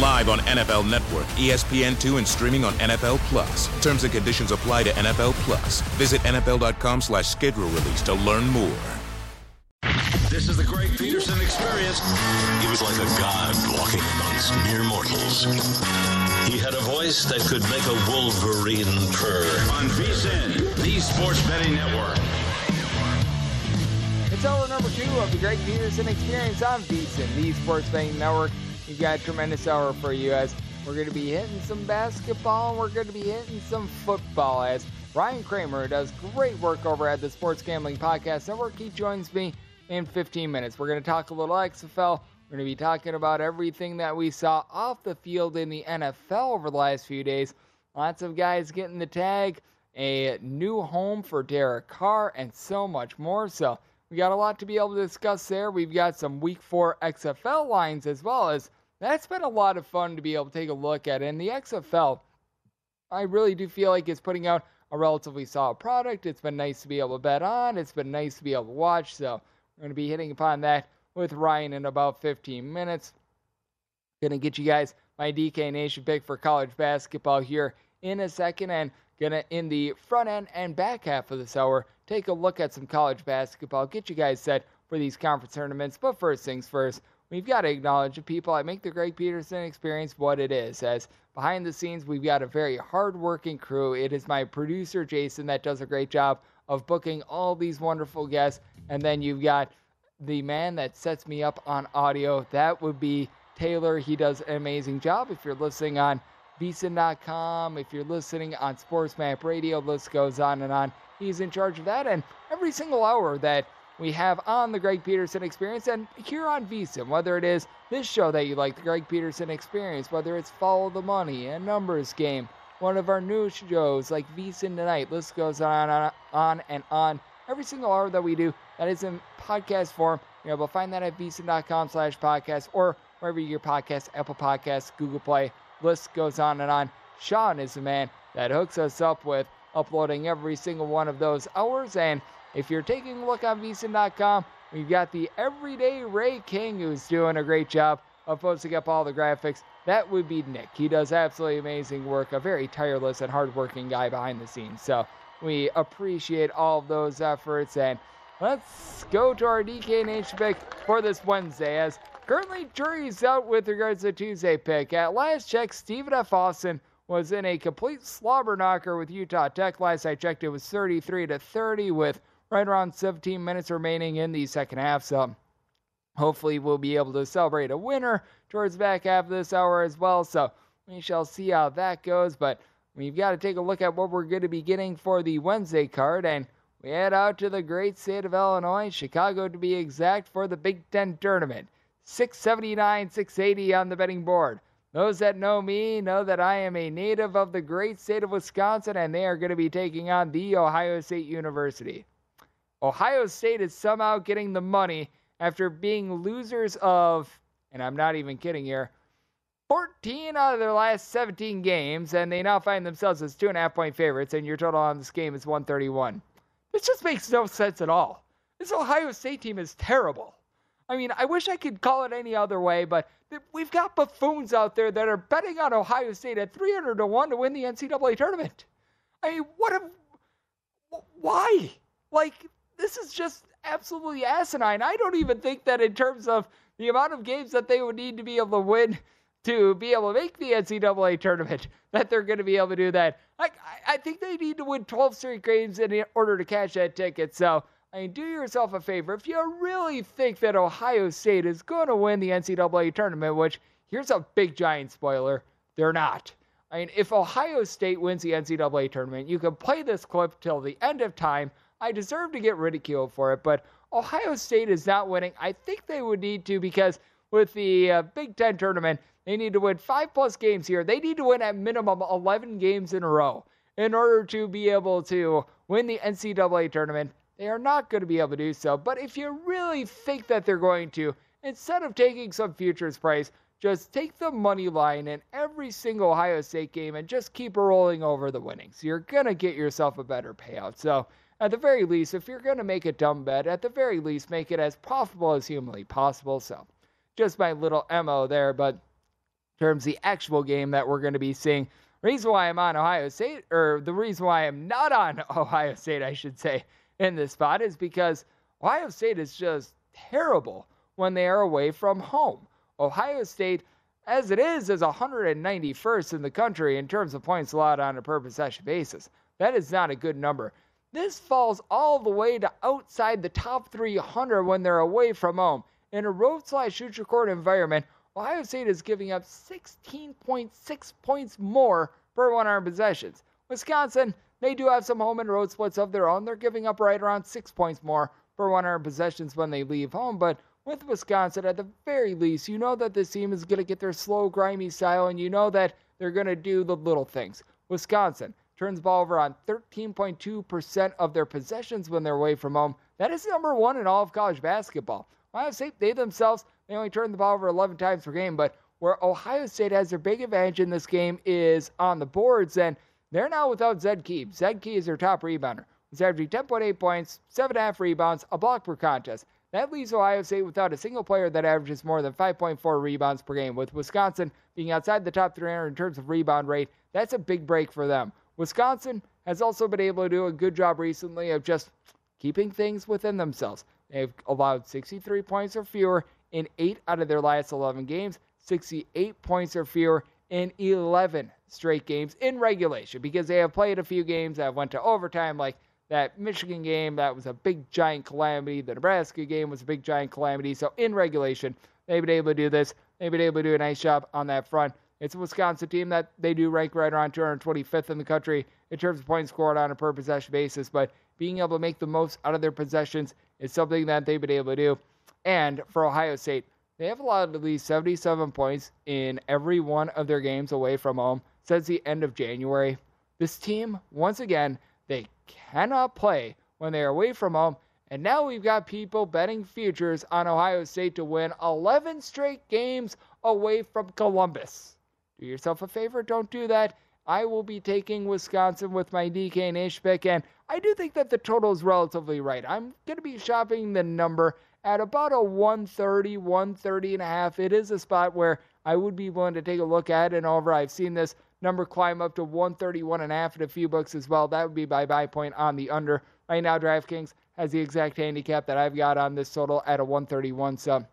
Live on NFL Network, ESPN2, and streaming on NFL Plus. Terms and conditions apply to NFL Plus. Visit NFL.com slash schedule release to learn more. This is the Greg Peterson experience. He was like a god walking amongst mere mortals. He had a voice that could make a wolverine purr. On VSIN, the Sports Betting Network. It's hour number two of the Greg Peterson experience on VSIN, the Sports Betting Network. We've got a tremendous hour for you as we're going to be hitting some basketball and we're going to be hitting some football as Ryan Kramer does great work over at the Sports Gambling Podcast Network. He joins me in 15 minutes. We're going to talk a little XFL. We're going to be talking about everything that we saw off the field in the NFL over the last few days. Lots of guys getting the tag, a new home for Derek Carr, and so much more. So, we got a lot to be able to discuss there. We've got some week four XFL lines as well as that's been a lot of fun to be able to take a look at. And the XFL, I really do feel like it's putting out a relatively solid product. It's been nice to be able to bet on. It's been nice to be able to watch. So we're going to be hitting upon that with Ryan in about 15 minutes. Going to get you guys my DK Nation pick for college basketball here in a second. And going to, in the front end and back half of this hour, take a look at some college basketball, get you guys set for these conference tournaments. But first things first, we've got to acknowledge the people that make the Greg Peterson experience what it is. As behind the scenes, we've got a very hardworking crew. It is my producer, Jason, that does a great job of booking all these wonderful guests. And then you've got the man that sets me up on audio. That would be Taylor. He does an amazing job. If you're listening on VSIN.com, if you're listening on SportsMap Radio, list goes on and on. He's in charge of that. And every single hour that we have on the Greg Peterson Experience and here on VSIN, whether it is this show that you like, the Greg Peterson Experience, whether it's Follow the Money, and numbers game, one of our new shows like VSIN Tonight, list goes on, on, on and on. Every single hour that we do, that is in podcast form. You're able to find that at VSIN.com slash podcast or wherever you your podcast, Apple Podcasts, Google Play, list goes on and on. Sean is the man that hooks us up with uploading every single one of those hours. And if you're taking a look on VSIN.com, we've got the everyday Ray King who's doing a great job of posting up all the graphics. That would be Nick. He does absolutely amazing work, a very tireless and hardworking guy behind the scenes. So we appreciate all of those efforts. And let's go to our DK Nation pick for this Wednesday as currently jury's out with regards to Tuesday pick. At last check, Stephen F. Austin was in a complete slobber knocker with Utah Tech. Last I checked, it was 33 to 30 with right around 17 minutes remaining in the second half. So hopefully we'll be able to celebrate a winner towards the back half of this hour as well. So we shall see how that goes. But we've got to take a look at what we're going to be getting for the Wednesday card. And we head out to the great state of Illinois, Chicago to be exact, for the Big Ten tournament. 679, 680 on the betting board. Those that know me know that I am a native of the great state of Wisconsin, and they are going to be taking on the Ohio State University. Ohio State is somehow getting the money after being losers of, and I'm not even kidding here, 14 out of their last 17 games, and they now find themselves as two and a half point favorites, and your total on this game is 131. This just makes no sense at all. This Ohio State team is terrible. I mean, I wish I could call it any other way, but we've got buffoons out there that are betting on Ohio State at 300 to 1 to win the NCAA tournament. I mean, what a. Why? Like, this is just absolutely asinine. I don't even think that in terms of the amount of games that they would need to be able to win to be able to make the NCAA tournament that they're going to be able to do that. I, I think they need to win 12 straight games in order to cash that ticket. So, I mean, do yourself a favor. If you really think that Ohio State is going to win the NCAA tournament, which here's a big giant spoiler, they're not. I mean, if Ohio State wins the NCAA tournament, you can play this clip till the end of time. I deserve to get ridiculed for it, but Ohio State is not winning. I think they would need to because with the uh, Big Ten tournament, they need to win five plus games here. They need to win at minimum 11 games in a row in order to be able to win the NCAA tournament. They are not going to be able to do so. But if you really think that they're going to, instead of taking some futures price, just take the money line in every single Ohio State game and just keep rolling over the winnings. You're going to get yourself a better payout. So, at the very least, if you're going to make a dumb bet, at the very least, make it as profitable as humanly possible. So, just my little MO there. But in terms the actual game that we're going to be seeing. Reason why I'm on Ohio State, or the reason why I'm not on Ohio State, I should say, in this spot is because Ohio State is just terrible when they are away from home. Ohio State, as it is, is 191st in the country in terms of points allowed on a per possession basis. That is not a good number. This falls all the way to outside the top 300 when they're away from home. In a road slash shoot record environment, Ohio State is giving up 16.6 points more per 100 possessions. Wisconsin, they do have some home and road splits of their own. They're giving up right around six points more per 100 possessions when they leave home. But with Wisconsin, at the very least, you know that this team is going to get their slow, grimy style, and you know that they're going to do the little things. Wisconsin turns the ball over on 13.2% of their possessions when they're away from home. That is number one in all of college basketball. Ohio State, they themselves, they only turn the ball over 11 times per game, but where Ohio State has their big advantage in this game is on the boards, and they're now without Zed Key. Zed Key is their top rebounder. He's averaging 10.8 points, 7.5 rebounds, a block per contest. That leaves Ohio State without a single player that averages more than 5.4 rebounds per game. With Wisconsin being outside the top 300 in terms of rebound rate, that's a big break for them. Wisconsin has also been able to do a good job recently of just keeping things within themselves. They've allowed 63 points or fewer in eight out of their last 11 games, 68 points or fewer in 11 straight games in regulation because they have played a few games that went to overtime, like that Michigan game. That was a big giant calamity. The Nebraska game was a big giant calamity. So in regulation, they've been able to do this. They've been able to do a nice job on that front. It's a Wisconsin team that they do rank right around 225th in the country in terms of points scored on a per possession basis, but being able to make the most out of their possessions is something that they've been able to do. And for Ohio State, they have allowed at least 77 points in every one of their games away from home since the end of January. This team, once again, they cannot play when they are away from home. And now we've got people betting futures on Ohio State to win 11 straight games away from Columbus. Do yourself a favor, don't do that. I will be taking Wisconsin with my DK Nation pick, and I do think that the total is relatively right. I'm going to be shopping the number at about a 130, 130 and a half. It is a spot where I would be willing to take a look at, and over I've seen this number climb up to 131 and a half in a few books as well. That would be my buy point on the under. Right now, DraftKings has the exact handicap that I've got on this total at a 131. So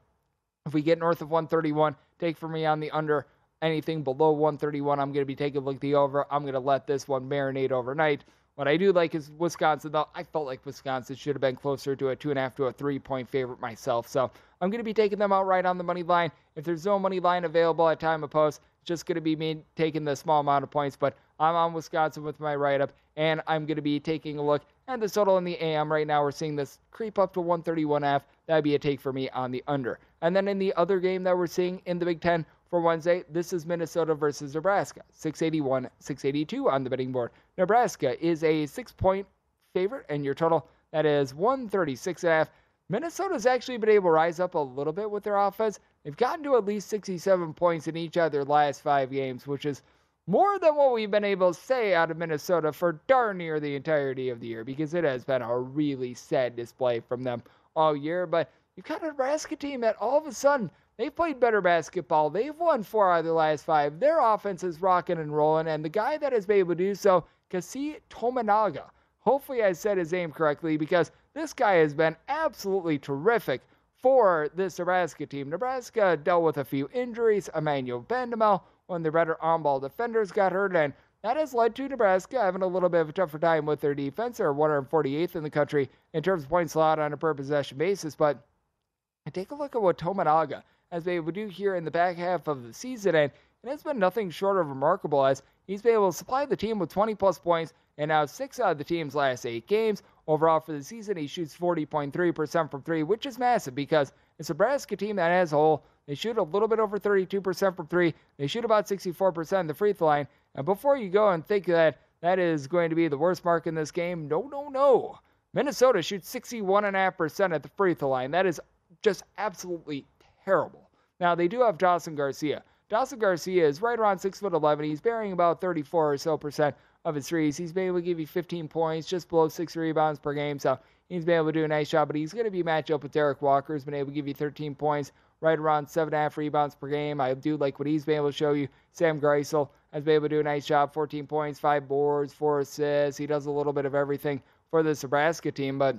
if we get north of 131, take for me on the under anything below 131, I'm going to be taking a look at the over. I'm going to let this one marinate overnight. What I do like is Wisconsin, though. I felt like Wisconsin should have been closer to a two and a half to a three point favorite myself. So I'm going to be taking them out right on the money line. If there's no money line available at time of post, just going to be me taking the small amount of points. But I'm on Wisconsin with my write up, and I'm going to be taking a look at the total in the AM right now, we're seeing this creep up to 131.5. That'd be a take for me on the under. And then in the other game that we're seeing in the Big Ten for Wednesday, this is Minnesota versus Nebraska. 681, 682 on the betting board. Nebraska is a six point favorite, and your total that is 136.5. Minnesota's actually been able to rise up a little bit with their offense. They've gotten to at least 67 points in each of their last five games, which is more than what we've been able to say out of Minnesota for darn near the entirety of the year because it has been a really sad display from them all year. But you've got a Nebraska team that all of a sudden they've played better basketball. They've won four out of their last five. Their offense is rocking and rolling, and the guy that has been able to do so, Keisei Tominaga. Hopefully, I said his name correctly because this guy has been absolutely terrific for this Nebraska team. Nebraska dealt with a few injuries. Emmanuel Bandoumel when the better on ball defenders got hurt, and that has led to Nebraska having a little bit of a tougher time with their defense. They're 148th in the country in terms of points allowed on a per possession basis. But take a look at what Tominaga has they to do here in the back half of the season, and it has been nothing short of remarkable as he's been able to supply the team with 20 plus points and now six out of the team's last eight games. Overall for the season, he shoots 40.3% from three, which is massive because it's a Nebraska team that as a whole they shoot a little bit over 32% from three. They shoot about 64% in the free throw line. And before you go and think that that is going to be the worst mark in this game, no, no, no. Minnesota shoots 61.5% at the free throw line. That is just absolutely terrible. Now, they do have Dawson Garcia. Dawson Garcia is right around 6'11. He's bearing about 34 or so percent of his threes. He's been able to give you 15 points, just below six rebounds per game. So he's been able to do a nice job, but he's going to be matched up with Derrick Walker, who's been able to give you 13 points, right around seven and a half rebounds per game. I do like what he's been able to show you. Sam Griesel has been able to do a nice job 14 points, five boards, four assists. He does a little bit of everything for the Nebraska team, but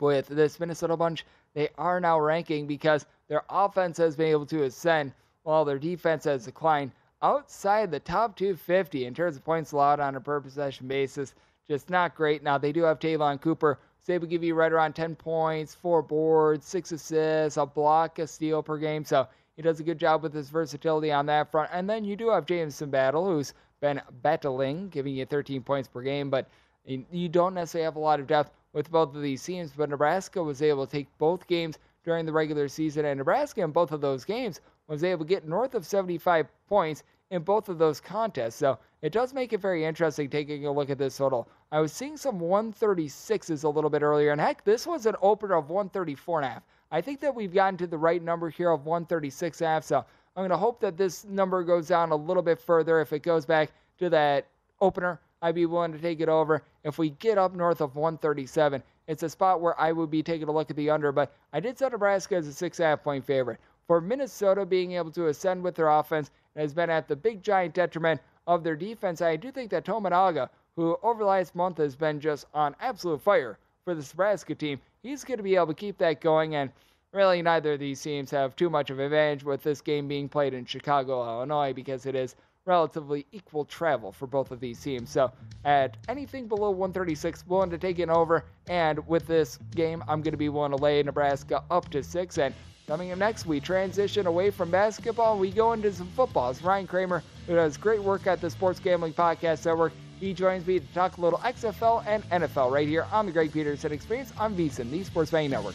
with this Minnesota bunch, they are now ranking because their offense has been able to ascend while their defense has declined outside the top 250 in terms of points allowed on a per possession basis. Just not great. Now, they do have Ta'Lon Cooper, He's able to give you right around 10 points, four boards, six assists, a block, a steal per game. So he does a good job with his versatility on that front. And then you do have Jamison Battle, who's been battling, giving you 13 points per game, but you don't necessarily have a lot of depth with both of these teams. But Nebraska was able to take both games during the regular season, and Nebraska in both of those games was able to get north of 75 points in both of those contests. So it does make it very interesting taking a look at this total. I was seeing some 136s a little bit earlier, and heck, this was an opener of 134 and a half. I think that we've gotten to the right number here of 136 and a half. So I'm going to hope that this number goes down a little bit further. If it goes back to that opener, I'd be willing to take it over. If we get up north of 137, it's a spot where I would be taking a look at the under. But I did set Nebraska as a six and a half point favorite. For Minnesota being able to ascend with their offense has been at the big giant detriment of their defense. I do think that Tominaga, who over the last month has been just on absolute fire for the Nebraska team, he's going to be able to keep that going. And really, neither of these teams have too much of an advantage with this game being played in Chicago, Illinois, because it is relatively equal travel for both of these teams. So at anything below 136, willing to take it over. And with this game, I'm going to be willing to lay Nebraska up to six. And Coming up next, we transition away from basketball. We go into some football. It's Ryan Kramer, who does great work at the Sports Gambling Podcast Network. He joins me to talk a little XFL and NFL right here on the Greg Peterson Experience on VSiN, the Sports Betting Network.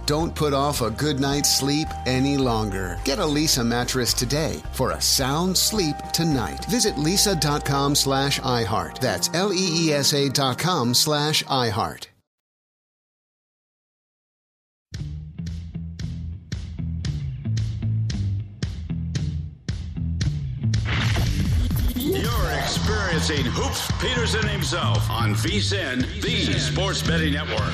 Don't put off a good night's sleep any longer. Get a Leesa mattress today for a sound sleep tonight. Visit leesa.com slash iHeart. That's L-E-E-S-A dot com slash iHeart. You're experiencing Hoops Peterson himself on VSIN, the Sports Betting Network.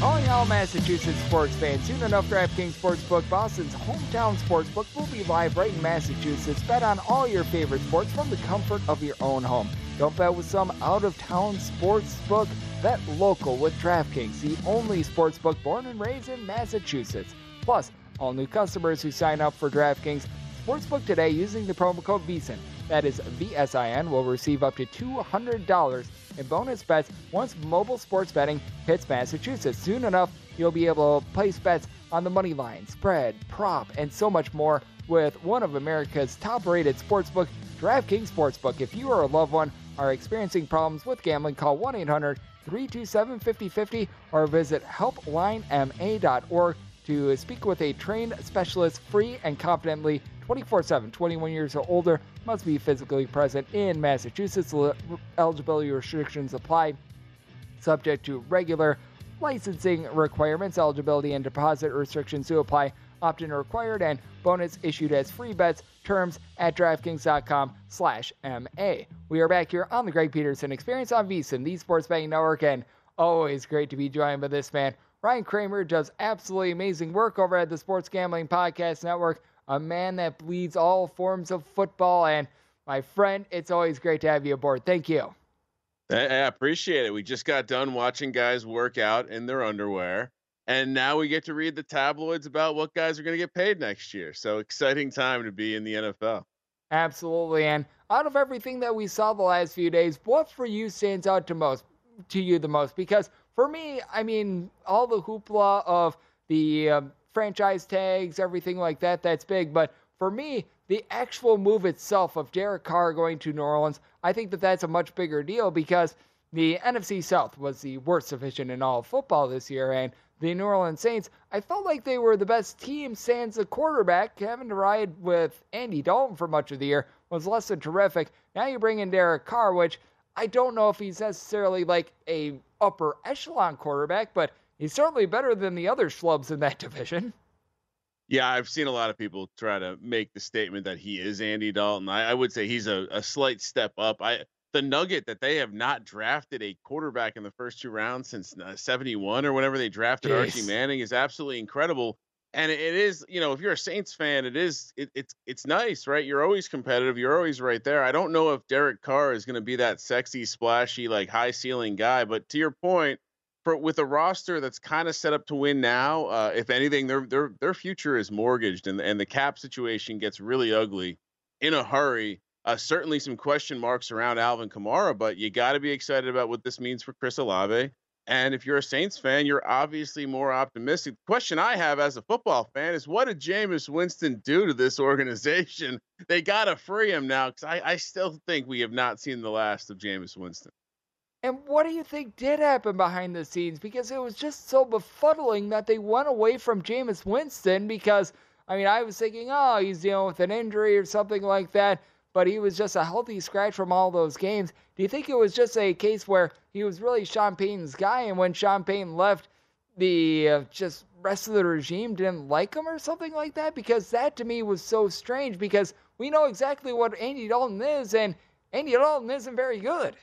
All Massachusetts sports fans, soon enough DraftKings Sportsbook, Boston's hometown sportsbook, will be live right in Massachusetts. Bet on all your favorite sports from the comfort of your own home. Don't bet with some out-of-town sportsbook. Bet local with DraftKings, the only sportsbook born and raised in Massachusetts. Plus, all new customers who sign up for DraftKings Sportsbook today using the promo code VSIN. That is VSIN will receive up to $200 in bonus bets once mobile sports betting hits Massachusetts. Soon enough, you'll be able to place bets on the money line, spread, prop, and so much more with one of America's top-rated sportsbook, DraftKings Sportsbook. If you or a loved one are experiencing problems with gambling, call 1-800-327-5050 or visit helplinema.org to speak with a trained specialist free and confidently 24 7. 21 years or older must be physically present in Massachusetts. Eligibility restrictions apply, subject to regular licensing requirements. Eligibility and deposit restrictions do apply. Opt in required and bonus issued as free bets. Terms at DraftKings.com slash MA. We are back here on the Greg Peterson Experience on VSIN, the Sports Betting Network, and always great to be joined by this man. Ryan Kramer does absolutely amazing work over at the Sports Gambling Podcast Network, a man that bleeds all forms of football. And my friend, it's always great to have you aboard. Thank you. I, appreciate it. We just got done watching guys work out in their underwear. And now we get to read the tabloids about what guys are going to get paid next year. So exciting time to be in the NFL. Absolutely. And out of everything that we saw the last few days, what for you stands out to most to you the most? Because for me, I mean, all the hoopla of the um, franchise tags, everything like that, that's big. But for me, the actual move itself of Derek Carr going to New Orleans, I think that that's a much bigger deal because the NFC South was the worst division in all of football this year. And the New Orleans Saints, I felt like they were the best team sans the quarterback. Having to ride with Andy Dalton for much of the year was less than terrific. Now you bring in Derek Carr, which I don't know if he's necessarily like a upper echelon quarterback, but he's certainly better than the other schlubs in that division. Yeah, I've seen a lot of people try to make the statement that he is Andy Dalton. I, I would say he's a, a slight step up. I the nugget that they have not drafted a quarterback in the first two rounds since uh, 71 or whenever they drafted Jeez. Archie Manning is absolutely incredible. And it is, you know, if you're a Saints fan, it is, it, it's, it's nice, right? You're always competitive. You're always right there. I don't know if Derek Carr is going to be that sexy, splashy, like high ceiling guy. But to your point, for with a roster that's kind of set up to win now, uh, if anything, their their their future is mortgaged, and and the cap situation gets really ugly in a hurry. Uh, certainly some question marks around Alvin Kamara, but you got to be excited about what this means for Chris Olave And if you're a Saints fan, you're obviously more optimistic. The question I have as a football fan is what did Jameis Winston do to this organization? They got to free him now because I, I still think we have not seen the last of Jameis Winston. And what do you think did happen behind the scenes? Because it was just so befuddling that they went away from Jameis Winston because, I mean, I was thinking, oh, he's dealing with an injury or something like that but he was just a healthy scratch from all those games. Do you think it was just a case where he was really Sean Payton's guy, and when Sean Payton left, the uh, just rest of the regime didn't like him or something like that? Because that to me was so strange because we know exactly what Andy Dalton is, and Andy Dalton isn't very good.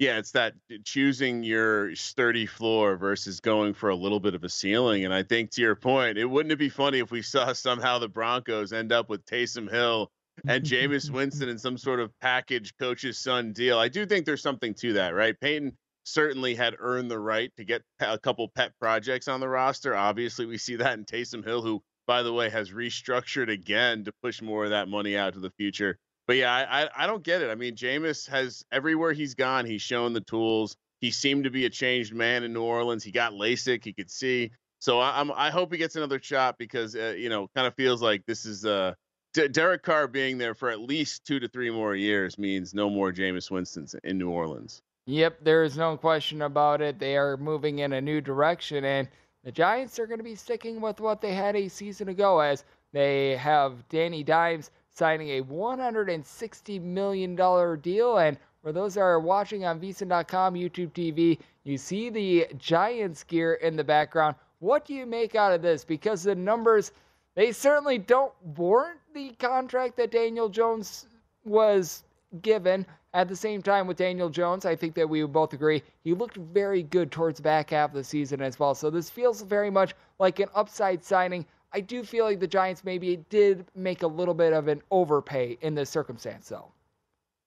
Yeah, it's that uh, choosing your sturdy floor versus going for a little bit of a ceiling. And I think to your point, it wouldn't it be funny if we saw somehow the Broncos end up with Taysom Hill and Jameis Winston in some sort of package coach's son deal. I do think there's something to that, right? Payton certainly had earned the right to get a couple pet projects on the roster. Obviously, we see that in Taysom Hill, who, by the way, has restructured again to push more of that money out to the future. But yeah, I, I, I don't get it. I mean, Jameis has everywhere he's gone, he's shown the tools. He seemed to be a changed man in New Orleans. He got LASIK. He could see. So I, am I hope he gets another shot because uh, you know kind of feels like this is uh D- Derek Carr being there for at least two to three more years means no more Jameis Winston's in New Orleans. Yep, there is no question about it. They are moving in a new direction, and the Giants are going to be sticking with what they had a season ago, as they have Danny Dimes signing a $160 million deal. And for those that are watching on VSiN.com, YouTube TV, you see the Giants gear in the background. What do you make out of this? Because the numbers they certainly don't warrant the contract that Daniel Jones was given. At the same time, with Daniel Jones, I think that we would both agree he looked very good towards the back half of the season as well. So this feels very much like an upside signing. I do feel like the Giants maybe did make a little bit of an overpay in this circumstance, though.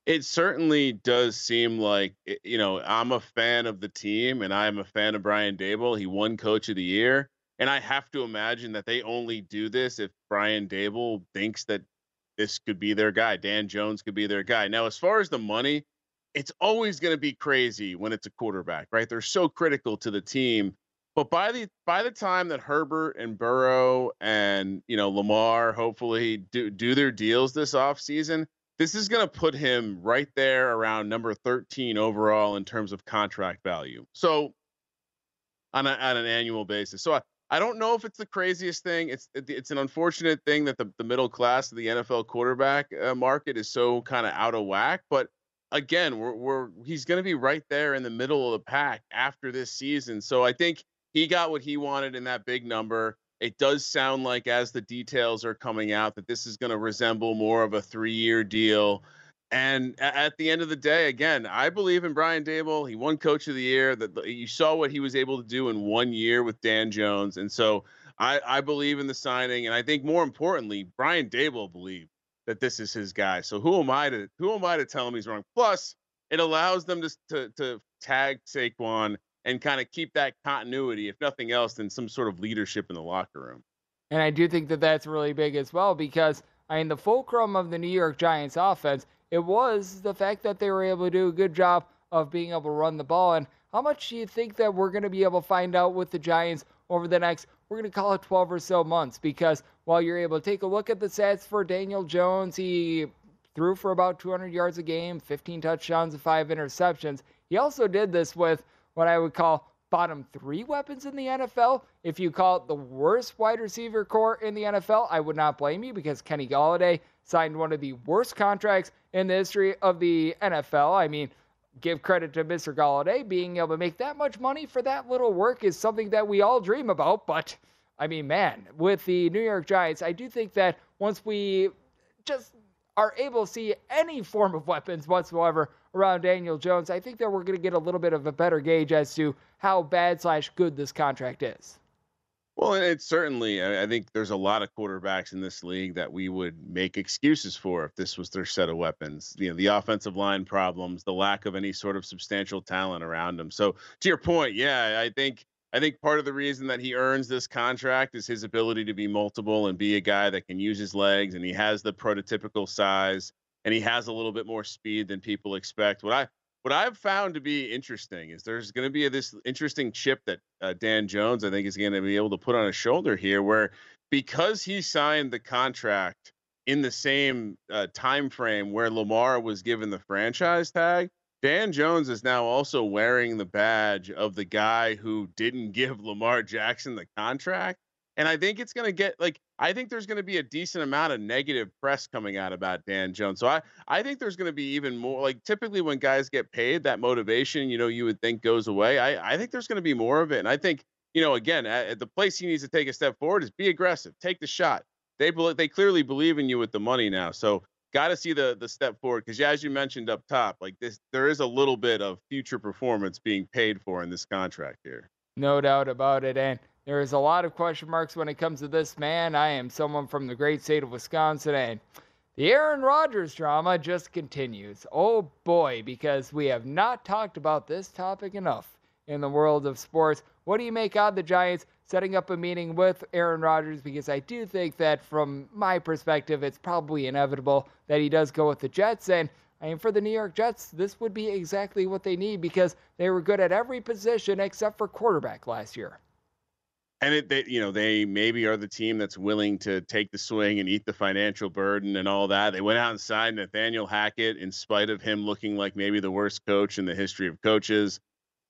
It certainly does seem like, you know, I'm a fan of the team and I'm a fan of Brian Daboll. He won Coach of the Year. And I have to imagine that they only do this if Brian Daboll thinks that this could be their guy. Dan Jones could be their guy. Now, as far as the money, it's always going to be crazy when it's a quarterback, right? They're so critical to the team. But by the by the time that Herbert and Burrow and you know Lamar hopefully do do their deals this offseason, this is going to put him right there around number 13 overall in terms of contract value. So on, a, on an annual basis. So I, I don't know if it's the craziest thing. It's it's an unfortunate thing that the, the middle class of the NFL quarterback uh, market is so kind of out of whack. But again, we're, we're he's going to be right there in the middle of the pack after this season. So I think he got what he wanted in that big number. It does sound like as the details are coming out that this is going to resemble more of a three year deal. And at the end of the day, again, I believe in Brian Daboll. He won Coach of the Year. That you saw what he was able to do in one year with Dan Jones, and so I, I believe in the signing. And I think more importantly, Brian Daboll believed that this is his guy. So who am I to who am I to tell him he's wrong? Plus, it allows them to to, to tag Saquon and kind of keep that continuity, if nothing else, than some sort of leadership in the locker room. And I do think that that's really big as well because I mean the fulcrum of the New York Giants offense it was the fact that they were able to do a good job of being able to run the ball. And how much do you think that we're going to be able to find out with the Giants over the next, we're going to call it 12 or so months? Because while you're able to take a look at the stats for Daniel Jones, he threw for about 200 yards a game, 15 touchdowns, and five interceptions. He also did this with what I would call bottom three weapons in the NFL. If you call it the worst wide receiver corps in the NFL, I would not blame you because Kenny Golladay signed one of the worst contracts in the history of the NFL. I mean, give credit to Mr. Golladay. Being able to make that much money for that little work is something that we all dream about. But, I mean, man, with the New York Giants, I do think that once we just are able to see any form of weapons whatsoever around Daniel Jones, I think that we're going to get a little bit of a better gauge as to how bad slash good this contract is. Well, it's certainly. I think there's a lot of quarterbacks in this league that we would make excuses for if this was their set of weapons. You know, the offensive line problems, the lack of any sort of substantial talent around them. So, to your point, yeah, I think I think part of the reason that he earns this contract is his ability to be multiple and be a guy that can use his legs, and he has the prototypical size, and he has a little bit more speed than people expect. What I what I've found to be interesting is there's going to be this interesting chip that uh, Dan Jones, I think, is going to be able to put on his shoulder here, where because he signed the contract in the same uh, time frame where Lamar was given the franchise tag, Dan Jones is now also wearing the badge of the guy who didn't give Lamar Jackson the contract. And I think it's going to get like I think there's going to be a decent amount of negative press coming out about Dan Jones. So I I think there's going to be even more like typically when guys get paid that motivation, you know, you would think goes away. I I think there's going to be more of it. And I think, you know, again, at, the place he needs to take a step forward is be aggressive. Take the shot. They they clearly believe in you with the money now. So got to see the the step forward because as you mentioned up top, like this there is a little bit of future performance being paid for in this contract here. No doubt about it. And there is a lot of question marks when it comes to this man. I am someone from the great state of Wisconsin, and the Aaron Rodgers drama just continues. Oh boy, because we have not talked about this topic enough in the world of sports. What do you make out the Giants setting up a meeting with Aaron Rodgers? Because I do think that, from my perspective, it's probably inevitable that he does go with the Jets. And I mean, for the New York Jets, this would be exactly what they need because they were good at every position except for quarterback last year and it, they, you know, they maybe are the team that's willing to take the swing and eat the financial burden and all that. They went out and signed Nathaniel Hackett in spite of him looking like maybe the worst coach in the history of coaches.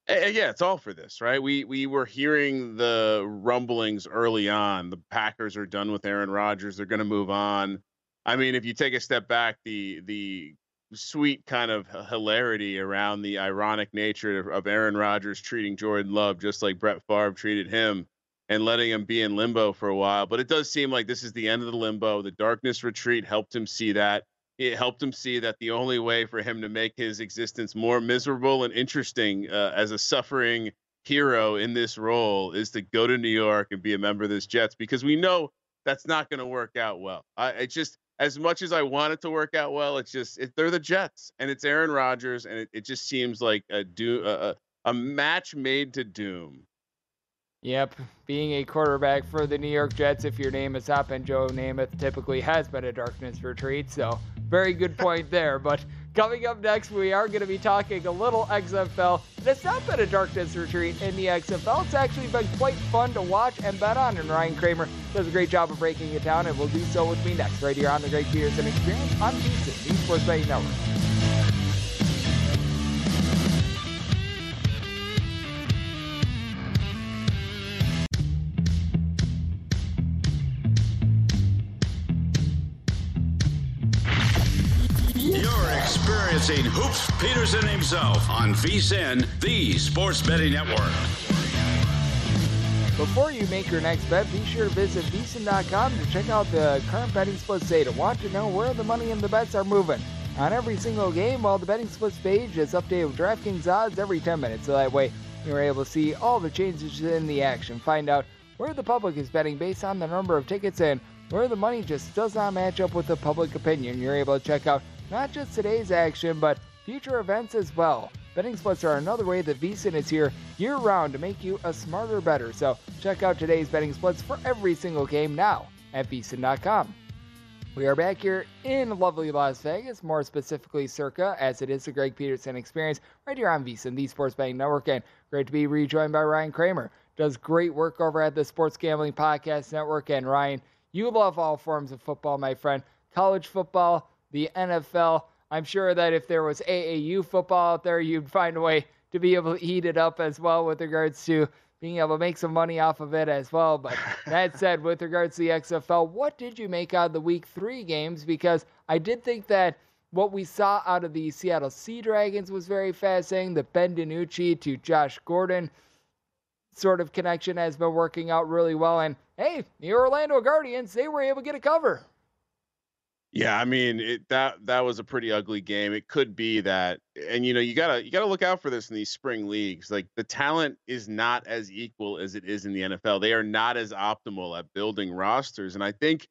And yeah, it's all for this, right? We we were hearing the rumblings early on. The Packers are done with Aaron Rodgers. They're going to move on. I mean, if you take a step back, the the sweet kind of hilarity around the ironic nature of Aaron Rodgers treating Jordan Love just like Brett Favre treated him and letting him be in limbo for a while. But it does seem like this is the end of the limbo. The darkness retreat helped him see that. It helped him see that the only way for him to make his existence more miserable and interesting uh, as a suffering hero in this role is to go to New York and be a member of this Jets because we know that's not going to work out well. I just as much as I want it to work out well, it's just it, they're the Jets and it's Aaron Rodgers and it, it just seems like a do a match made to doom Yep, being a quarterback for the New York Jets, if your name is not been Joe Namath, typically has been a darkness retreat. So, very good point there. But coming up next, we are going to be talking a little XFL. And it's not been a darkness retreat in the XFL. It's actually been quite fun to watch and bet on. And Ryan Kramer does a great job of breaking it down, and will do so with me next, right here on the Greg Peterson Experience on VSiN, the Sports Betting Network. Experiencing Hoops Peterson himself on VSiN, the Sports Betting Network. Before you make your next bet, be sure to visit VSiN.com to check out the current betting splits data. Want to know where the money and the bets are moving on every single game? while the betting splits page is updated with DraftKings odds every 10 minutes, so that way you're able to see all the changes in the action. Find out where the public is betting based on the number of tickets and where the money just does not match up with the public opinion. You're able to check out not just today's action, but future events as well. Betting splits are another way that VSiN is here year round to make you a smarter better. So check out today's betting splits for every single game now at VSiN.com. We are back here in lovely Las Vegas, more specifically Circa, as it is the Greg Peterson experience right here on VSiN, the Sports Betting Network. And great to be rejoined by Ryan Kramer. Does great work over at the Sports Gambling Podcast Network. And Ryan, you love all forms of football, my friend. College football, the NFL. I'm sure that if there was AAU football out there, you'd find a way to be able to heat it up as well with regards to being able to make some money off of it as well. But that said, with regards to the XFL, what did you make out of the week three games? Because I did think that what we saw out of the Seattle Sea Dragons was very fascinating. The Ben DiNucci to Josh Gordon sort of connection has been working out really well. And hey, the Orlando Guardians, they were able to get a cover. Yeah, I mean it, that that was a pretty ugly game. It could be that, and you know you gotta you gotta look out for this in these spring leagues. Like the talent is not as equal as it is in the NFL. They are not as optimal at building rosters, and I think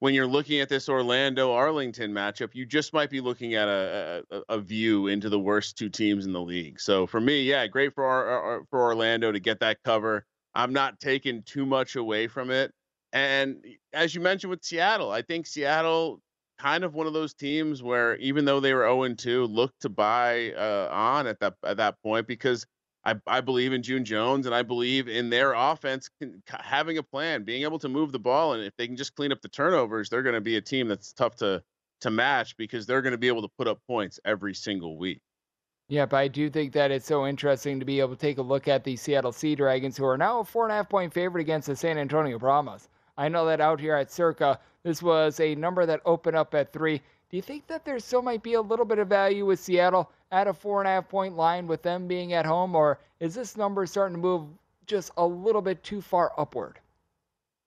when you're looking at this Orlando Arlington matchup, you just might be looking at a, a, a view into the worst two teams in the league. So for me, yeah, great for our, our, for Orlando to get that cover. I'm not taking too much away from it. And as you mentioned with Seattle, I think Seattle kind of one of those teams where even though they were 0 2, look to buy uh, on at that at that point because I, I believe in June Jones and I believe in their offense can, having a plan, being able to move the ball, and if they can just clean up the turnovers, they're going to be a team that's tough to to match because they're going to be able to put up points every single week. Yeah, but I do think that it's so interesting to be able to take a look at the Seattle Sea Dragons, who are now a four and a half point favorite against the San Antonio Brahmas. I know that out here at Circa, this was a number that opened up at three. Do you think that there still might be a little bit of value with Seattle at a four and a half point line with them being at home, or is this number starting to move just a little bit too far upward?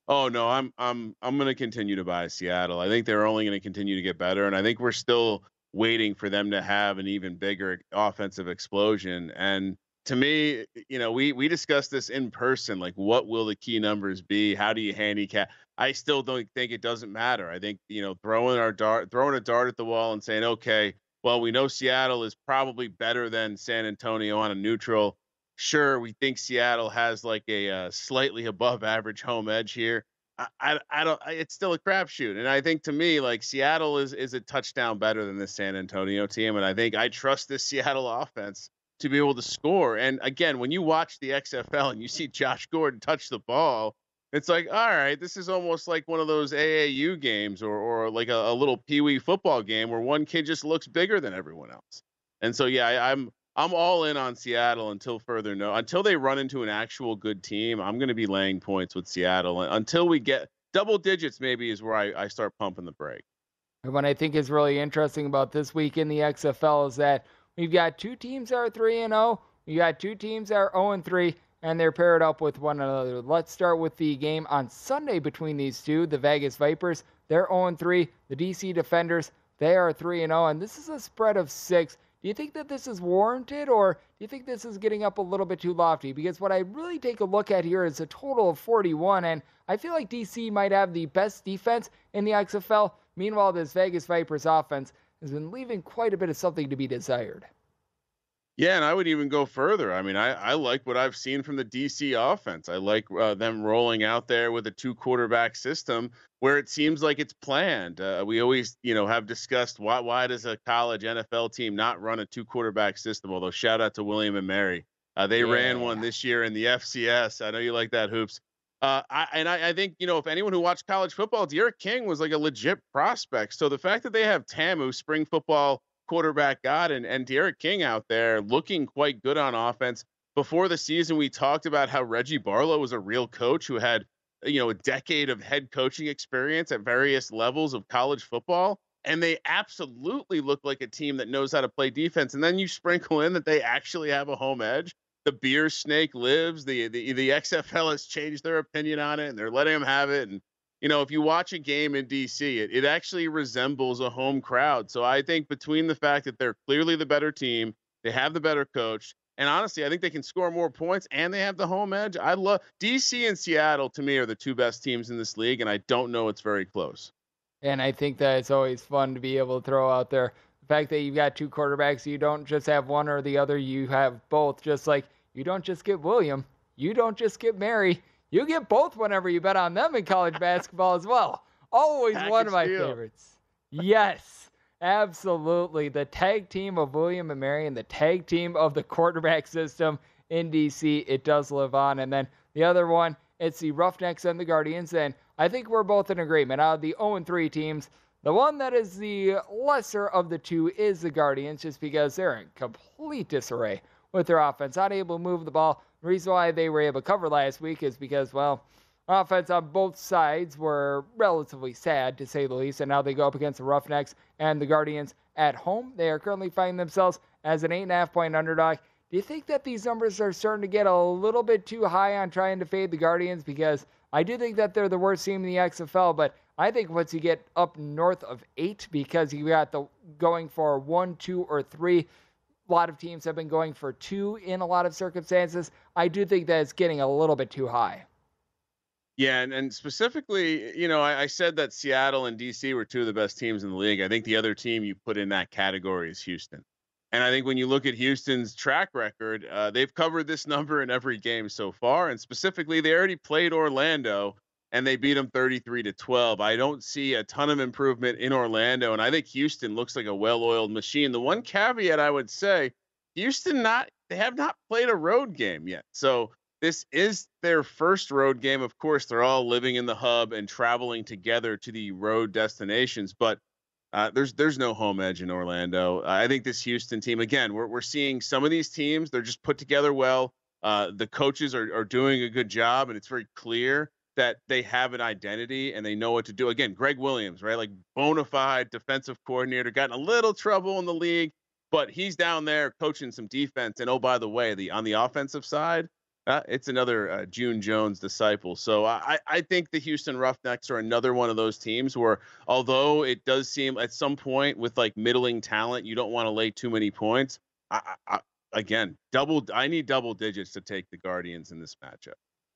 Oh no, I'm I'm I'm going to continue to buy Seattle. I think they're only going to continue to get better, and I think we're still waiting for them to have an even bigger offensive explosion. And to me, you know, we we discussed this in person. Like, what will the key numbers be? How do you handicap? I still don't think it doesn't matter. I think you know, throwing our dart, throwing a dart at the wall, and saying, okay, well, we know Seattle is probably better than San Antonio on a neutral. Sure, we think Seattle has like a uh, slightly above average home edge here. I, I, I don't. It's still a crapshoot, and I think to me, like Seattle is is a touchdown better than the San Antonio team, and I think I trust this Seattle offense to be able to score. And again, when you watch the XFL and you see Josh Gordon touch the ball, it's like, all right, this is almost like one of those AAU games or or like a, a little pee wee football game where one kid just looks bigger than everyone else. And so, yeah, I, I'm I'm all in on Seattle until further no until they run into an actual good team. I'm going to be laying points with Seattle until we get double digits. Maybe is where I, I start pumping the brake. And what I think is really interesting about this week in the XFL is that we've got two teams that are three and zero. Oh, we got two teams that are zero oh and three, and they're paired up with one another. Let's start with the game on Sunday between these two. The Vegas Vipers, they're 0 and 3. The DC Defenders, they are 3 and 0, and this is a spread of six. Do you think that this is warranted, or do you think this is getting up a little bit too lofty? Because what I really take a look at here is a total of 41, and I feel like DC might have the best defense in the XFL. Meanwhile, this Vegas Vipers offense has been leaving quite a bit of something to be desired. Yeah, and I would even go further. I mean, I, I like what I've seen from the DC offense. I like uh, them rolling out there with a two quarterback system where it seems like it's planned. Uh, we always, you know, have discussed why why does a college NFL team not run a two quarterback system? Although shout out to William and Mary, uh, they yeah. ran one this year in the FCS. I know you like that hoops. Uh, I, and I, I, think you know if anyone who watched college football, D'Eriq King was like a legit prospect. So the fact that they have Ta'amu, spring football quarterback got and, and D'Eriq King out there looking quite good on offense. Before the season, we talked about how Reggie Barlow was a real coach who had, you know, a decade of head coaching experience at various levels of college football. And they absolutely look like a team that knows how to play defense. And then you sprinkle in that they actually have a home edge. The beer snake lives. The the the XFL has changed their opinion on it, and they're letting them have it. And you know, if you watch a game in DC, it, it actually resembles a home crowd. So I think between the fact that they're clearly the better team, they have the better coach, and honestly, I think they can score more points and they have the home edge. I love DC and Seattle to me are the two best teams in this league, and I don't know it's very close. And I think that it's always fun to be able to throw out there the fact that you've got two quarterbacks, you don't just have one or the other, you have both. Just like you don't just get William, you don't just get Mary, you get both whenever you bet on them in college basketball as well. Always Package one of my deal. favorites. Yes, absolutely. The tag team of William and Mary and the tag team of the quarterback system in DC, it does live on. And then the other one, it's the Roughnecks and the Guardians. And I think we're both in agreement. Out of the 0 3 teams, the one that is the lesser of the two is the Guardians, just because they're in complete disarray with their offense, not able to move the ball the reason why they were able to cover last week is because, well, offense on both sides were relatively sad, to say the least, and now they go up against the Roughnecks and the Guardians at home. They are currently finding themselves as an 8.5 point underdog. Do you think that these numbers are starting to get a little bit too high on trying to fade the Guardians? Because I do think that they're the worst team in the XFL, but I think once you get up north of eight, because you got the going for one, two, or three, a lot of teams have been going for two in a lot of circumstances. I do think that it's getting a little bit too high. Yeah, and, and specifically, you know, I, I, said that Seattle and DC were two of the best teams in the league. I think the other team you put in that category is Houston. And I think when you look at Houston's track record, uh, they've covered this number in every game so far. And specifically, they already played Orlando and they beat them 33 to 12. I don't see a ton of improvement in Orlando, and I think Houston looks like a well-oiled machine. The one caveat I would say, Houston not they have not played a road game yet. So this is their first road game. Of course, they're all living in the hub and traveling together to the road destinations, but uh, there's there's no home edge in Orlando. I think this Houston team again, we're we're seeing some of these teams they're just put together well. Uh, the coaches are are doing a good job, and it's very clear that they have an identity and they know what to do. Again, Gregg Williams, right, like bona fide defensive coordinator, got in a little trouble in the league, but he's down there coaching some defense. And oh, by the way, the on the offensive side, uh, it's another uh, June Jones disciple. So I, I think the Houston Roughnecks are another one of those teams where, although it does seem at some point with like middling talent, you don't want to lay too many points. I, I, again, double. I need double digits to take the Guardians in this matchup.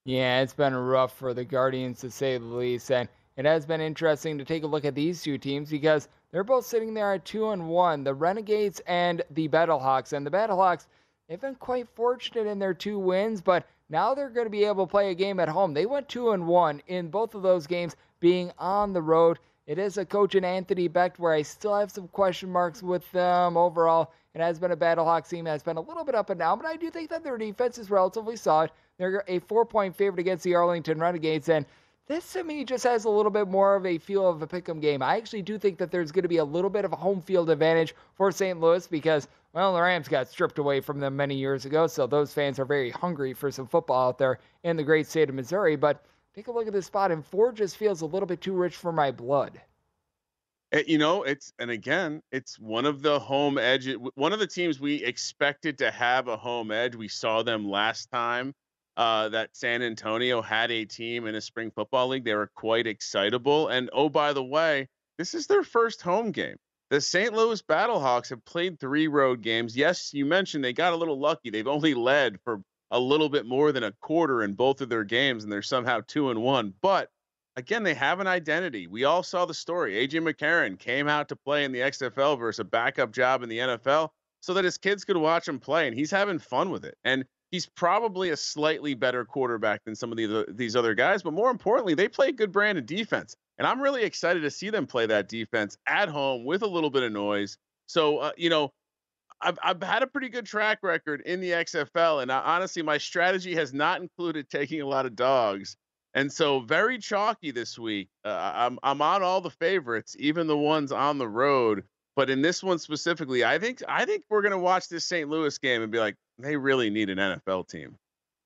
Yeah, it's been rough for the Guardians to say the least, and it has been interesting to take a look at these two teams because they're both sitting there at two and one, the Renegades and the Battlehawks, and the Battlehawks They've been quite fortunate in their two wins, but now they're going to be able to play a game at home. They went 2 and 1 in both of those games being on the road. It is a coach in Anthony Becht where I still have some question marks with them overall. It has been a Battlehawks team that's been a little bit up and down, but I do think that their defense is relatively solid. They're a four point favorite against the Arlington Renegades, and this to me just has a little bit more of a feel of a pick'em game. I actually do think that there's going to be a little bit of a home field advantage for St. Louis because, well, the Rams got stripped away from them many years ago, so those fans are very hungry for some football out there in the great state of Missouri. But take a look at this spot, and four just feels a little bit too rich for my blood. Eh, you know, it's and again, it's one of the home edge. One of the teams we expected to have a home edge. We saw them last time uh, that San Antonio had a team in a spring football league. They were quite excitable. And oh, by the way, this is their first home game. The St. Louis Battlehawks have played three road games. Yes, you mentioned they got a little lucky. They've only led for a little bit more than a quarter in both of their games, and they're somehow two and one. But again, they have an identity. We all saw the story. AJ McCarron came out to play in the XFL versus a backup job in the NFL so that his kids could watch him play, and he's having fun with it. And he's probably a slightly better quarterback than some of the, these other guys. But more importantly, they play a good brand of defense. And I'm really excited to see them play that defense at home with a little bit of noise. So, uh, you know, I've, I've had a pretty good track record in the XFL. And I, honestly, my strategy has not included taking a lot of dogs. And so, very chalky this week. Uh, I'm, I'm on all the favorites, even the ones on the road. But in this one specifically, I think I think we're gonna watch this St. Louis game and be like, they really need an NFL team.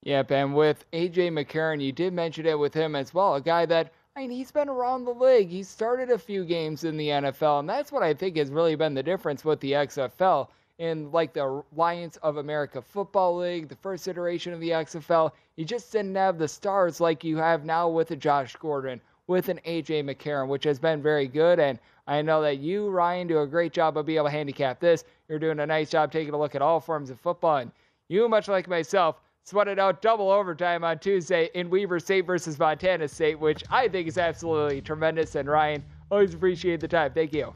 Yep, and with AJ McCarron, you did mention it with him as well, a guy that I mean, he's been around the league. He's started a few games in the NFL, and that's what I think has really been the difference with the XFL. In like the Alliance of America Football League, the first iteration of the XFL, you just didn't have the stars like you have now with a Josh Gordon, with an AJ McCarron, which has been very good. And I know that you, Ryan, do a great job of being able to handicap this. You're doing a nice job taking a look at all forms of football. And you, much like myself, sweated out double overtime on Tuesday in Weber State versus Montana State, which I think is absolutely tremendous. And Ryan, always appreciate the time. Thank you.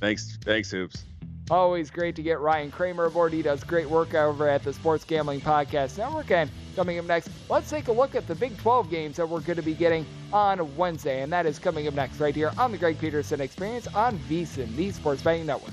Thanks. Thanks, Hoops. Always great to get Ryan Kramer aboard. He does great work over at the Sports Gambling Podcast Network. And coming up next, let's take a look at the Big 12 games that we're going to be getting on Wednesday. And that is coming up next right here on the Greg Peterson Experience on VSIN, the Sports Betting Network.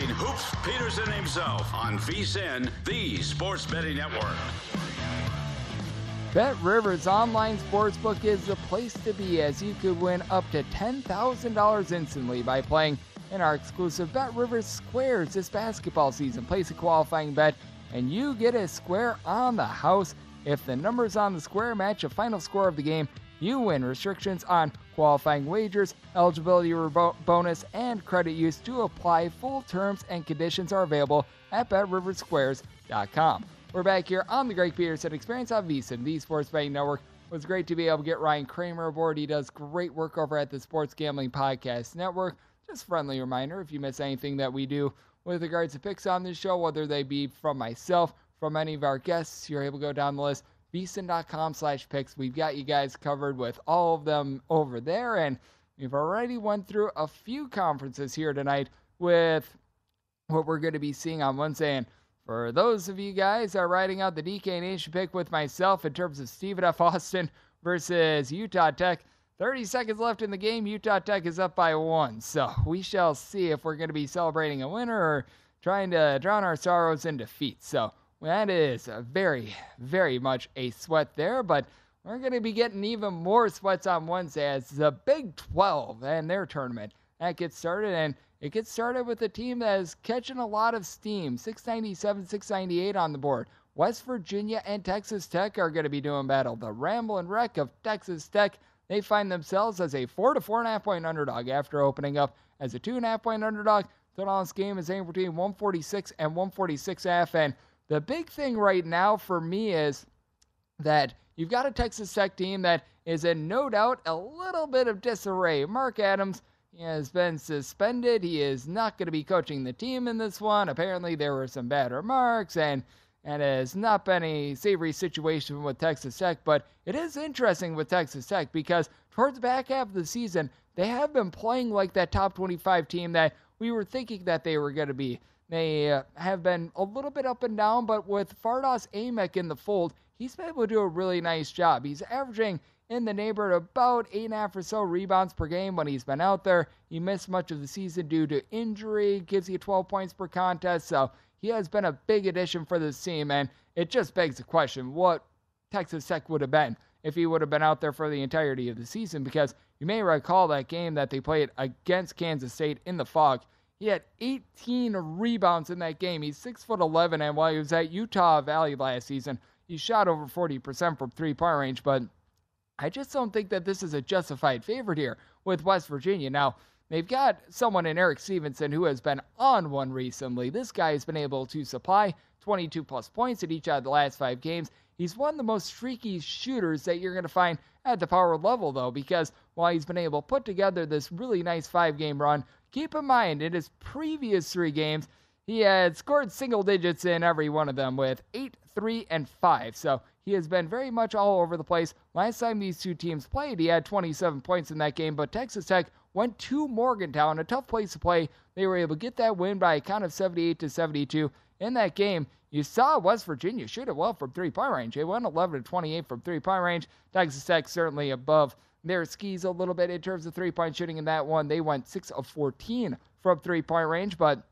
Hoops Peterson himself on VSIN, the Sports Betting Network. Bet Rivers Online Sportsbook is the place to be as you could win up to $10,000 instantly by playing in our exclusive Bet Rivers Squares this basketball season. Place a qualifying bet and you get a square on the house. If the numbers on the square match a final score of the game, you win. Restrictions on qualifying wagers, eligibility bonus, and credit use to apply. Full terms and conditions are available at betriversquares.com. We're back here on the Greg Peterson Experience on VSIN, the Sports Betting Network. It was great to be able to get Ryan Kramer aboard. He does great work over at the Sports Gambling Podcast Network. Just friendly reminder if you miss anything that we do with regards to picks on this show, whether they be from myself, from any of our guests, you're able to go down the list. VSIN.com slash picks. We've got you guys covered with all of them over there. And we've already went through a few conferences here tonight with what we're going to be seeing on Wednesday. And for those of you guys that are writing out the DK Nation pick with myself in terms of Stephen F. Austin versus Utah Tech, 30 seconds left in the game. Utah Tech is up by one. So we shall see if we're going to be celebrating a winner or trying to drown our sorrows in defeat. So that is a very, very much a sweat there. But we're going to be getting even more sweats on Wednesday as the Big 12 and their tournament that gets started. And it gets started with a team that is catching a lot of steam 697, 698 on the board. West Virginia and Texas Tech are going to be doing battle. The rambling Wreck of Texas Tech, they find themselves as a four to four and a half point underdog after opening up as a two and a half point underdog. Total on game is anywhere between 146 and 146 half. And the big thing right now for me is that you've got a Texas Tech team that is in no doubt a little bit of disarray. Mark Adams has been suspended. He is not going to be coaching the team in this one. Apparently, there were some bad remarks, and and it has not been a savory situation with Texas Tech. But it is interesting with Texas Tech because towards the back half of the season, they have been playing like that top 25 team that we were thinking that they were going to be. They uh, have been a little bit up and down, but with Fardaws Aimaq in the fold, he's been able to do a really nice job. He's averaging in the neighborhood about eight and a half or so rebounds per game when he's been out there. He missed much of the season due to injury, gives you 12 points per contest, so he has been a big addition for this team, and it just begs the question what Texas Tech would have been if he would have been out there for the entirety of the season, because you may recall that game that they played against Kansas State in the fog. He had 18 rebounds in that game. He's 6 foot 11, and while he was at Utah Valley last season, he shot over 40% from three point range, but I just don't think that this is a justified favorite here with West Virginia. Now, they've got someone in Erik Stevenson who has been on one recently. This guy has been able to supply 22 plus points in each of the last five games. He's one of the most streaky shooters that you're going to find at the power level, though, because while he's been able to put together this really nice five game run, keep in mind in his previous three games, he had scored single digits in every one of them with 8, 3, and 5. So he has been very much all over the place. Last time these two teams played, he had 27 points in that game, but Texas Tech went to Morgantown, a tough place to play. They were able to get that win by a count of 78 to 72. In that game, you saw West Virginia shoot it well from three point range. They went 11 to 28 from three point range. Texas Tech certainly above their skis a little bit in terms of three point shooting in that one. They went 6 of 14 from three point range, but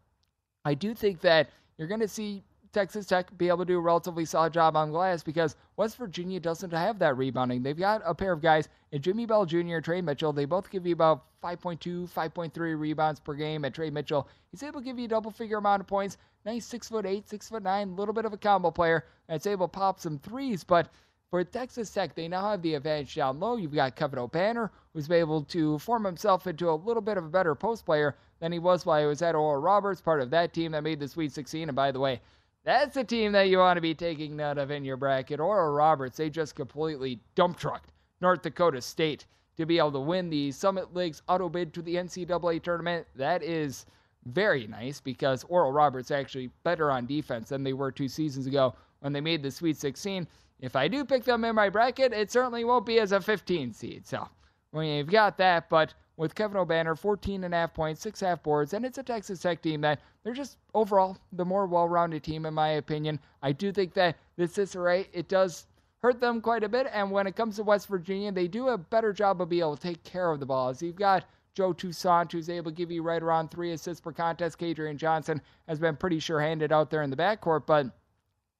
I do think that you're going to see Texas Tech be able to do a relatively solid job on glass because West Virginia doesn't have that rebounding. They've got a pair of guys and Jimmy Bell Jr. Tre Mitchell. They both give you about 5.2, 5.3 rebounds per game. And Tre Mitchell, he's able to give you a double figure amount of points. Nice six foot eight, six foot nine, little bit of a combo player and that's able to pop some threes. But for Texas Tech, they now have the advantage down low. You've got Kevin Obanor, who's been able to form himself into a little bit of a better post player than he was while he was at Oral Roberts, part of that team that made the Sweet 16. And by the way, that's the team that you want to be taking note of in your bracket. Oral Roberts, they just completely dump trucked North Dakota State to be able to win the Summit League's auto bid to the NCAA tournament. That is very nice because Oral Roberts actually better on defense than they were two seasons ago when they made the Sweet 16. If I do pick them in my bracket, it certainly won't be as a 15 seed. So you've got that, but with Kevin Obanor, 14 and a half points, six half boards, and it's a Texas Tech team that they're just overall the more well-rounded team in my opinion. I do think that this disarray it does hurt them quite a bit, and when it comes to West Virginia, they do a better job of being able to take care of the ball. As you've got Joe Toussaint, who's able to give you right around three assists per contest. Kedrian Johnson has been pretty sure-handed out there in the backcourt, but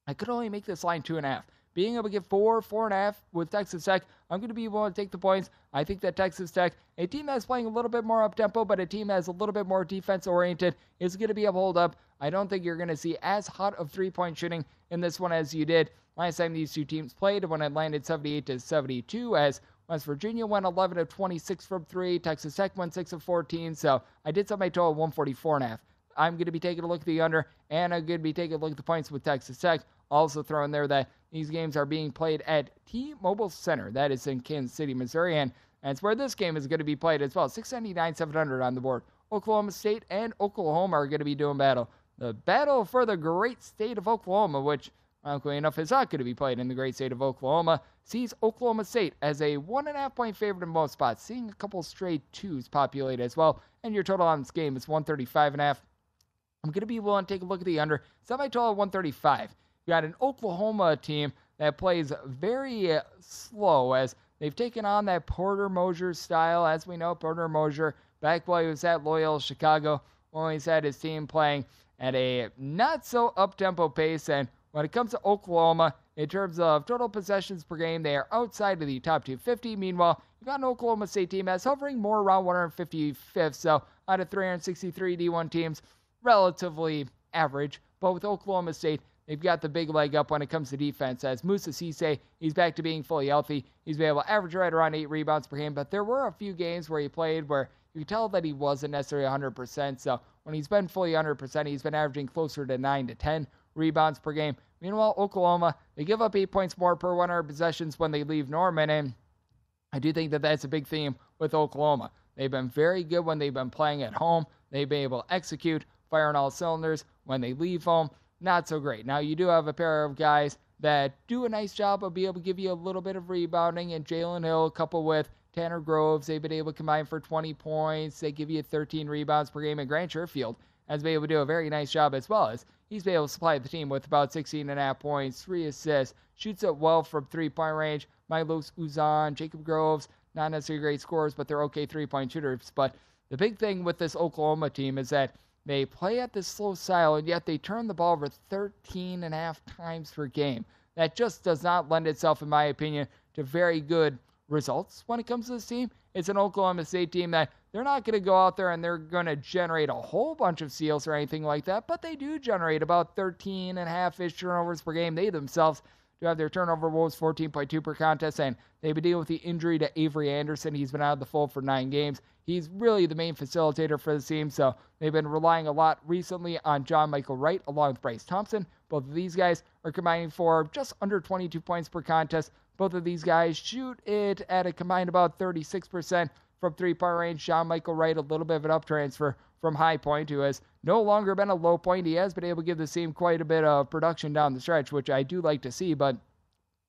I could only make this line two and a half being able to get four, four and a half with Texas Tech, I'm going to be able to take the points. I think that Texas Tech, a team that's playing a little bit more up tempo, but a team that's a little bit more defense oriented, is going to be able to hold up. I don't think you're going to see as hot of three point shooting in this one as you did last time these two teams played when it landed 78 to 72 as West Virginia went 11 of 26 from three. Texas Tech went 6 of 14. So I did set my total 144 and a half. I'm going to be taking a look at the under, and I'm going to be taking a look at the points with Texas Tech. Also throwing there that these games are being played at T-Mobile Center. That is in Kansas City, Missouri, and that's where this game is going to be played as well. 699, 700 on the board. Oklahoma State and Oklahoma are going to be doing battle. The battle for the great state of Oklahoma, which, luckily enough, is not going to be played in the great state of Oklahoma, sees Oklahoma State as a one and a half point favorite in most spots, seeing a couple straight twos populate as well. And your total on this game is 135 and a half. I'm going to be willing to take a look at the under. Semi total 135. You got an Oklahoma team that plays very uh, slow as they've taken on that Porter Moser style. As we know, Porter Moser, back while he was at Loyola Chicago, always had his team playing at a not so up tempo pace. And when it comes to Oklahoma, in terms of total possessions per game, they are outside of the top 250. Meanwhile, you've got an Oklahoma State team that's hovering more around 155th. So out of 363 D1 teams, relatively average. But with Oklahoma State, they've got the big leg up when it comes to defense. As Moussa Cisse, he's back to being fully healthy. He's been able to average right around eight rebounds per game, but there were a few games where he played where you could tell that he wasn't necessarily 100%. So when he's been fully 100%, he's been averaging closer to 9 to 10 rebounds per game. Meanwhile, Oklahoma, they give up eight points more per 100 possessions when they leave Norman, and I do think that that's a big theme with Oklahoma. They've been very good when they've been playing at home. They've been able to execute, fire on all cylinders. When they leave home, not so great. Now, you do have a pair of guys that do a nice job of being able to give you a little bit of rebounding, and Jalen Hill, coupled with Tanner Groves, they've been able to combine for 20 points. They give you 13 rebounds per game, and Grant Sherfield has been able to do a very nice job as well as he's been able to supply the team with about 16 and a half points, three assists, shoots it well from three-point range. Milos Uzan, Jacob Groves, not necessarily great scorers, but they're okay three-point shooters. But the big thing with this Oklahoma team is that they play at this slow style, and yet they turn the ball over 13 and a half times per game. That just does not lend itself, in my opinion, to very good results when it comes to this team. It's an Oklahoma State team that they're not going to go out there and they're going to generate a whole bunch of seals or anything like that, but they do generate about 13 and a half ish turnovers per game. They themselves do have their turnover woes 14.2 per contest, and they've been dealing with the injury to Avery Anderson. He's been out of the fold for nine games. He's really the main facilitator for the team, so they've been relying a lot recently on John Michael Wright along with Bryce Thompson. Both of these guys are combining for just under 22 points per contest. Both of these guys shoot it at a combined about 36% from three point range. John Michael Wright, a little bit of an up transfer from High Point, who has no longer been a low point. He has been able to give the team quite a bit of production down the stretch, which I do like to see, but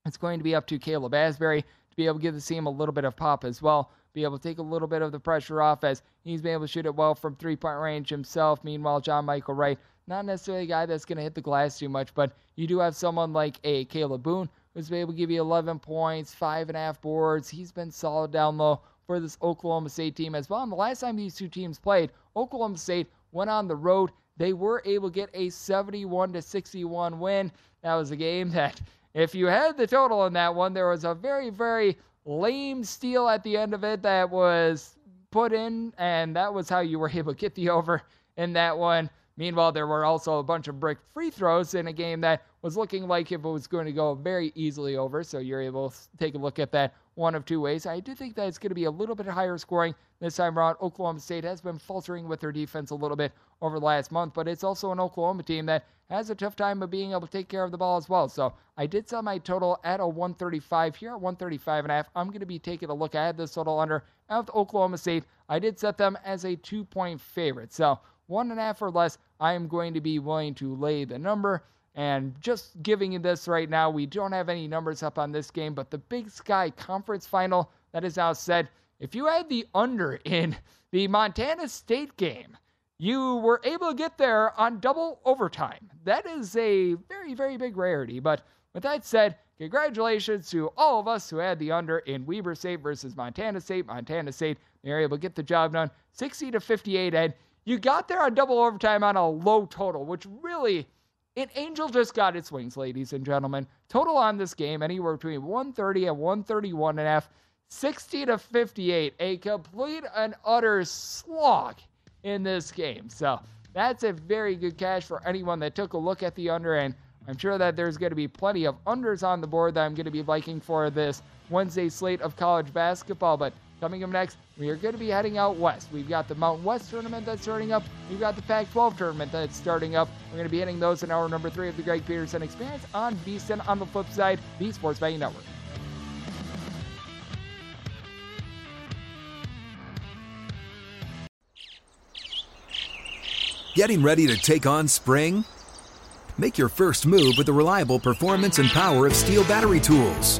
it's going to be up to Caleb Asberry to be able to give the team a little bit of pop as well be able to take a little bit of the pressure off as he's been able to shoot it well from three point range himself. Meanwhile, John Michael Wright, not necessarily a guy that's going to hit the glass too much, but you do have someone like a Kalib Boone who's been able to give you 11 points, five and a half boards. He's been solid down low for this Oklahoma State team as well. And the last time these two teams played, Oklahoma State went on the road. They were able to get a 71 to 61 win. That was a game that, if you had the total in that one, there was a very, very lame steal at the end of it that was put in, and that was how you were able to get the over in that one. Meanwhile, there were also a bunch of brick free throws in a game that was looking like it was going to go very easily over. So you're able to take a look at that one of two ways. I do think that it's going to be a little bit higher scoring this time around. Oklahoma State has been faltering with their defense a little bit over the last month, but it's also an Oklahoma team that has a tough time of being able to take care of the ball as well. So I did sell my total at a 135 here at 135 and a half. I'm going to be taking a look at this total under at Oklahoma State. I did set them as a two point favorite. So one and a half or less, I am going to be willing to lay the number. And just giving you this right now, we don't have any numbers up on this game, but the Big Sky Conference Final that is now said, if you had the under in the Montana State game, you were able to get there on double overtime. That is a very, very big rarity. But with that said, congratulations to all of us who had the under in Weber State versus Montana State. Montana State, they were able to get the job done 60 to 58. And you got there on double overtime on a low total, which really, an Angel just got its wings, ladies and gentlemen. Total on this game, anywhere between 130 and 131 and a half, 60 to 58. A complete and utter slog in this game. So that's a very good cash for anyone that took a look at the under. And I'm sure that there's going to be plenty of unders on the board that I'm going to be liking for this Wednesday slate of college basketball. But Coming up next, we are going to be heading out west. We've got the Mountain West tournament that's starting up. We've got the Pac 12 tournament that's starting up. We're going to be hitting those in hour number three of the Greg Peterson Experience on VSIN on the flip side, the Sports Betting Network. Getting ready to take on spring? Make your first move with the reliable performance and power of STIHL battery tools.